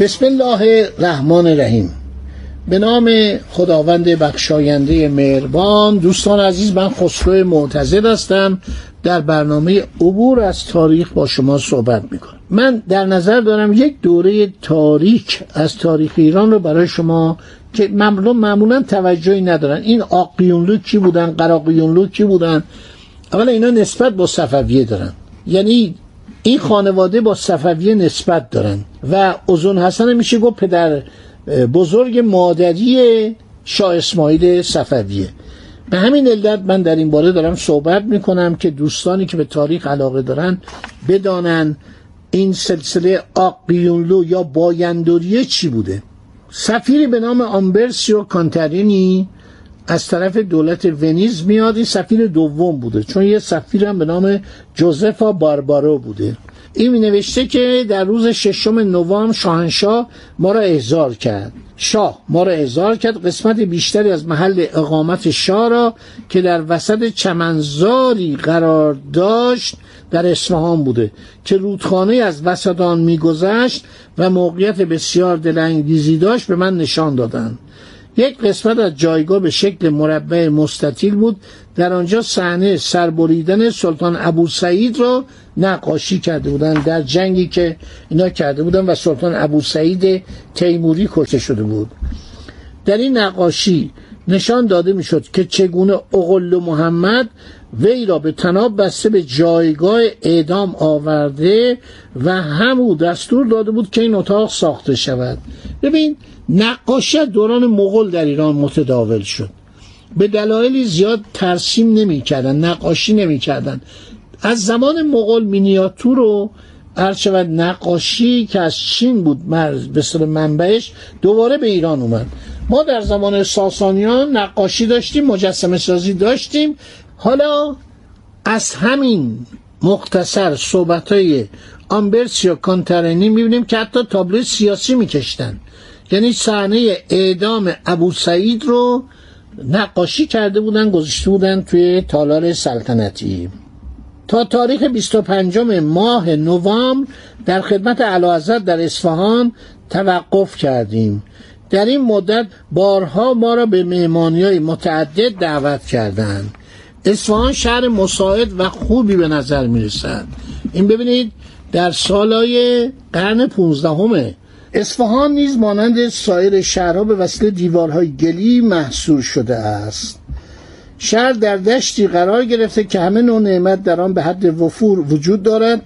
بسم الله الرحمن الرحیم. به نام خداوند بخشاینده مهربان دوستان عزیز من خسرو معتزد هستم. در برنامه عبور از تاریخ با شما صحبت می‌کنم. من در نظر دارم یک دوره تاریک از تاریخ ایران رو برای شما که مردم معمولا توجهی ندارن. این آقیونلو کی بودن؟ قراقیونلو کی بودن؟ اولا اینا نسبت با صفویه دارن. یعنی این خانواده با صفویه نسبت دارن و ازون حسن میشه گفت پدر بزرگ مادری شاه اسماعیل صفویه. به همین علت من در این باره دارم صحبت می‌کنم که دوستانی که به تاریخ علاقه دارن بدانن این سلسله آقیونلو یا بایندوریه چی بوده. سفیری به نام آمبرسیو کانترینی از طرف دولت ونیز میاد این سفیر دوم بوده چون یه سفیر هم به نام جوزفا باربارو بوده. این می نوشته که در روز ششم نوامبر شاهنشاه ما را احضار کرد. شاه ما را احضار کرد قسمت بیشتری از محل اقامت شاه را که در وسط چمنزاری قرار داشت در اصفهان بوده که رودخانه از وسط آن میگذشت و موقعیت بسیار دلانگیزی داشت به من نشان دادند یک قسمت از جایگاه به شکل مربع مستطیل بود. در آنجا صحنه سربریدن سلطان ابو سعید را نقاشی کرده بودند. در جنگی که اینا کرده بودن و سلطان ابو سعید تیموری کشته شده بود. در این نقاشی نشان داده می‌شد که چگونه اغل محمد وی را به تناب بسته به جایگاه اعدام آورده و همو دستور داده بود که این اتاق ساخته شود. ببین نقاشی دوران مغول در ایران متداول شد. به دلایلی زیاد ترسیم نمی کردن نقاشی نمی کردن از زمان مغول مینیاتور و شود نقاشی که از چین بود به منبعش دوباره به ایران اومد. ما در زمان ساسانیان نقاشی داشتیم مجسمه سازی داشتیم. حالا از همین مختصر صحبت های آمبرسیا کانترنی می‌بینیم که حتی تابلو سیاسی میکشتن. یعنی صحنه اعدام ابو سعید رو نقاشی کرده بودن گذاشته بودن توی تالار سلطنتی. تا تاریخ 25 ماه نوامبر در خدمت اعلیحضرت در اصفهان توقف کردیم. در این مدت بارها ما را به مهمانی های متعدد دعوت کردند اصفهان شهر مساعد و خوبی به نظر می رسد این ببینید در سالهای قرن پونزدهمه اصفهان نیز مانند سایر شهرها به وسیله دیوارهای گلی محصول شده است. شهر در دشتی قرار گرفته که همه نوع نعمت در آن به حد وفور وجود دارد.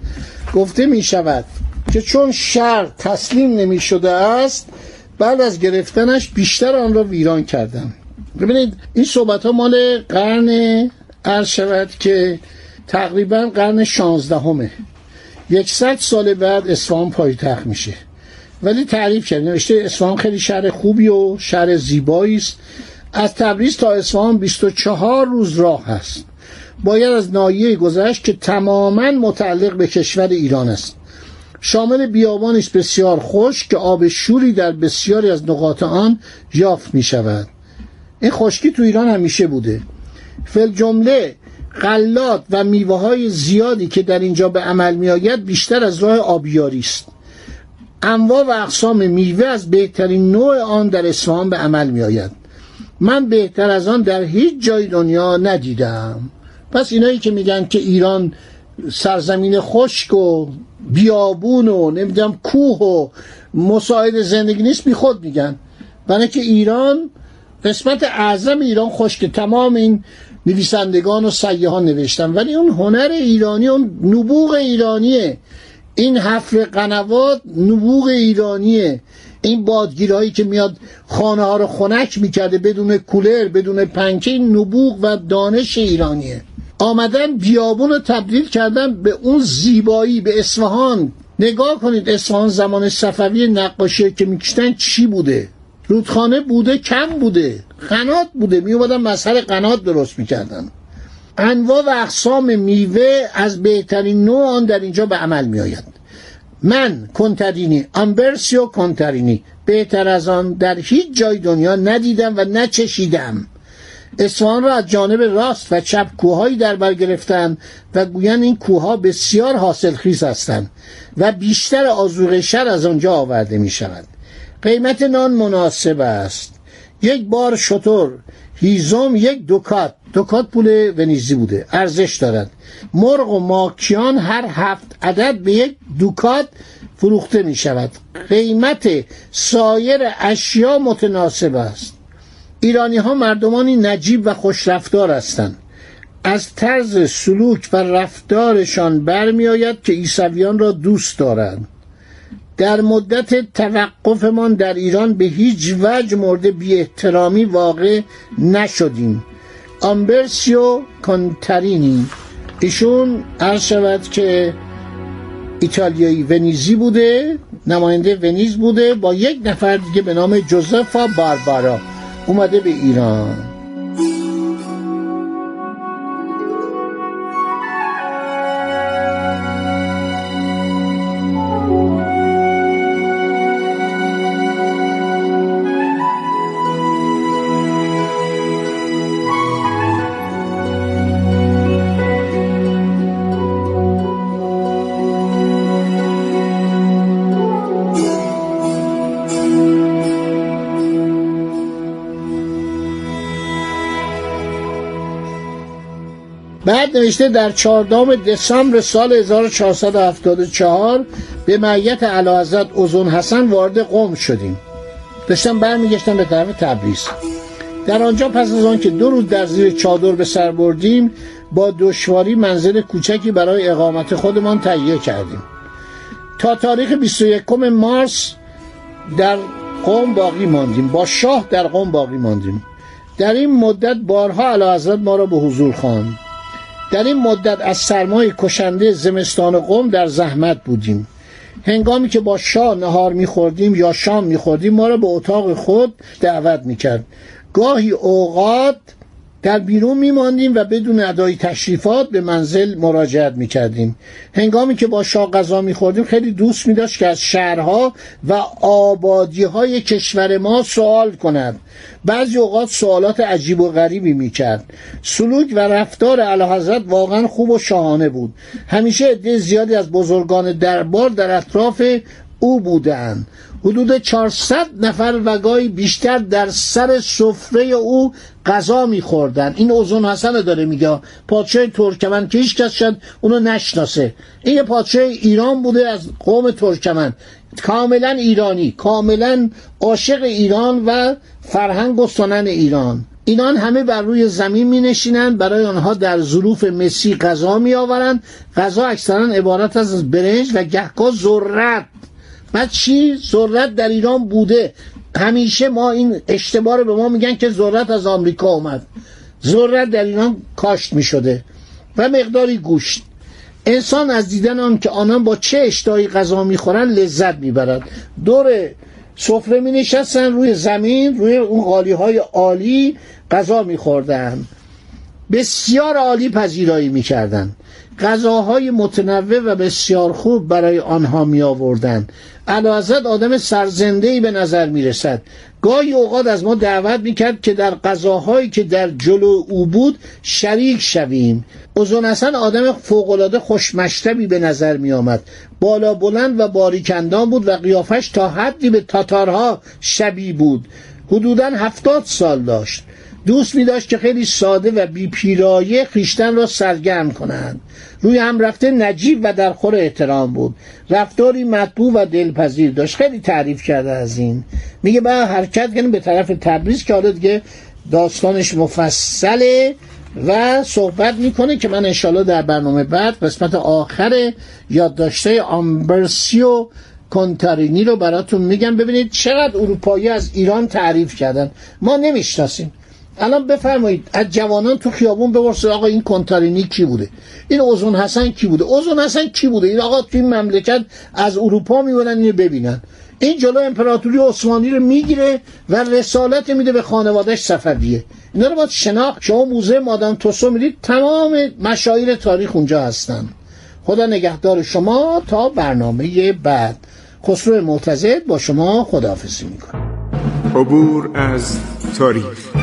گفته می شود که چون شهر تسلیم نمی شده است بعد از گرفتنش بیشتر آن را ویران کردم. ببینید این صحبت ها مال قرن عرض شود که تقریبا قرن شانزدهمه. یکصد سال بعد اصفهان پایتخت میشه. ولی تعریف کرد نوشته اصفهان خیلی شهر خوبی و شهر زیبایی است. از تبریز تا اصفهان 24 روز راه هست باید از نایه گذشت که تماما متعلق به کشور ایران است. شامل بیابانی بسیار خوش که آب شوری در بسیاری از نقاط آن یافت می شود این خشکی تو ایران همیشه بوده. فل جمله غلات و میوه های زیادی که در اینجا به عمل می آید بیشتر از راه آبیاری است. انواع و اقسام میوه از بهترین نوع آن در اصفهان به عمل می آید من بهتر از آن در هیچ جای دنیا ندیدم. پس اینایی که میگن که ایران سرزمین خشک و بیابون و نمی‌دونم کوه و مساعد زندگی نیست بی خود میگن. برای که ایران قسمت اعظم ایران خشک تمام این نویسندگان و سیاهان نوشتن. ولی اون هنر ایرانی اون نبوغ ایرانیه. این حفر قنوات نبوغ ایرانیه. این بادگیرهایی که میاد خانه ها رو خنک می‌کرده بدون کولر بدون پنکه نبوغ و دانش ایرانیه. آمدن بیابون رو تبدیل کردن به اون زیبایی به اصفهان. نگاه کنید اصفهان زمان صفوی نقاشی که میکشتن چی بوده؟ رودخانه بوده کم بوده قنات بوده. می اومدن مسئله قنات درست می‌کردن. انواع و اقسام میوه از بهترین نوع آن در اینجا به عمل می آید من کنترینی امبرسیو کنترینی. بهتر از آن در هیچ جای دنیا ندیدم و نچشیدم. اصفهان را از جانب راست و چپ کوههایی در بر گرفتند و گویند این کوهها بسیار حاصلخیز هستند و بیشتر آزوغ شر از آنجا آورده می شود قیمت نان مناسب است. یک بار شطور هیزم یک دوکات دوکات پول ونیزی بوده ارزش دارد. مرغ و ماکیان هر هفت عدد به یک دوکات فروخته می شود قیمت سایر اشیا متناسب است. ایرانی ها مردمانی نجیب و خوشرفتار هستند. از طرز سلوک و رفتارشان برمیآید که عیسویان را دوست دارند. در مدت توقفمان در ایران به هیچ وجه مورد بی احترامی واقع نشدیم. آمبرسیو کانترینی ایشون عرض شود که ایتالیایی ونیزی بوده نماینده ونیز بوده با یک نفر دیگه به نام جوزفا باربارا اومده به ایران. بعد نوشته در چهاردهم دسامبر سال 1474 به معیت علاحضرت اوزون حسن وارد قوم شدیم. داشتم برمیگشتم به طرف تبریز. در آنجا پس از آن که دو روز در زیر چادر به سر بردیم با دشواری منزل کوچکی برای اقامت خودمان تهیه کردیم. تا تاریخ 21 مارس در قوم باقی ماندیم. با شاه در قوم باقی ماندیم. در این مدت بارها علاحضرت ما را به حضور خواند. در این مدت از سرمای کشنده زمستان قوم در زحمت بودیم. هنگامی که با شاه نهار میخوردیم یا شام میخوردیم ما را به اتاق خود دعوت می‌کرد. گاهی اوقات در بیرون میماندیم و بدون ادای تشریفات به منزل مراجعت می‌کردیم. هنگامی که با شاه غذا میخوردیم خیلی دوست میداشت که از شهرها و آبادی های کشور ما سوال کند. بعضی اوقات سوالات عجیب و غریبی می‌کرد. سلوک و رفتار اعلیحضرت واقعا خوب و شاهانه بود. همیشه عده زیادی از بزرگان دربار در اطراف او بودند حدود 400 نفر وگای بیشتر در سر سفره او غذا میخوردن. این اوزون حسن داره میگه. پادشاه ترکمن که هیچ کس شد اونو نشناسه. این یه پادشاه ایران بوده از قوم ترکمن. کاملا ایرانی کاملا عاشق ایران و فرهنگ و سنن ایران. اینان همه بر روی زمین می نشینند برای آنها در ظروف مسی غذا می آورند غذا اکثرا عبارت از برنج و گهگاه ذرت. بعد چی ذرت در ایران بوده؟ همیشه ما این اشتباه رو به ما میگن که ذرت از آمریکا اومد. ذرت در ایران کاشت می شده و مقداری گوشت. انسان از دیدن آن که آنان با چه اشتهایی غذا می‌خورن لذت می‌برد. دور سفره می نشستن روی زمین روی اون قالی های عالی غذا میخوردن. بسیار عالی پذیرایی می‌کردن غذاهای متنوع و بسیار خوب برای آنها می آوردن علاوزد آدم سرزنده ای به نظر می رسد گاهی اوقات از ما دعوت می کرد که در غذاهایی که در جلو او بود شریک شویم. اوزون اصلا آدم فوقالعاده خوشمشتبی به نظر می آمد بالا بلند و باریکندان بود و قیافش تا حدی به تاتارها شبیه بود. حدودا هفتاد سال داشت. دوست می داشت که خیلی ساده و بی پیرایه خیشتن را سرگرم کنند. روی هم رفته نجیب و در خور احترام بود. رفتاری مطبوع و دلپذیر داشت. خیلی تعریف کرده از این. میگه با حرکت کنیم به طرف تبریز که حالا دیگه داستانش مفصله و صحبت می‌کنه که من انشالله در برنامه بعد قسمت آخر یادداشته آمبرسیو کنتارینی رو براتون میگم. ببینید چقدر اروپایی از ایران تعریف کردن. ما نمی‌شناسیم. الان بفرمایید از جوانان تو خیابون بپرسید آقا این کنتارینی کی بوده؟ این اوزون حسن کی بوده؟ اوزون حسن کی بوده؟ این آقا توی این مملکت از اروپا می‌برن اینو ببینن. این جلو امپراتوری عثمانی رو می‌گیره و رسالت میده به خانوادهش صفویه اینا رو باید شناخت. شما موزه مادام توسو می‌دید تمام مشاهیر تاریخ اونجا هستن. خدا نگهدار شما تا برنامه بعد. خسرو معتزد با شما خداحافظی می‌کنه. عبور از تاریخ.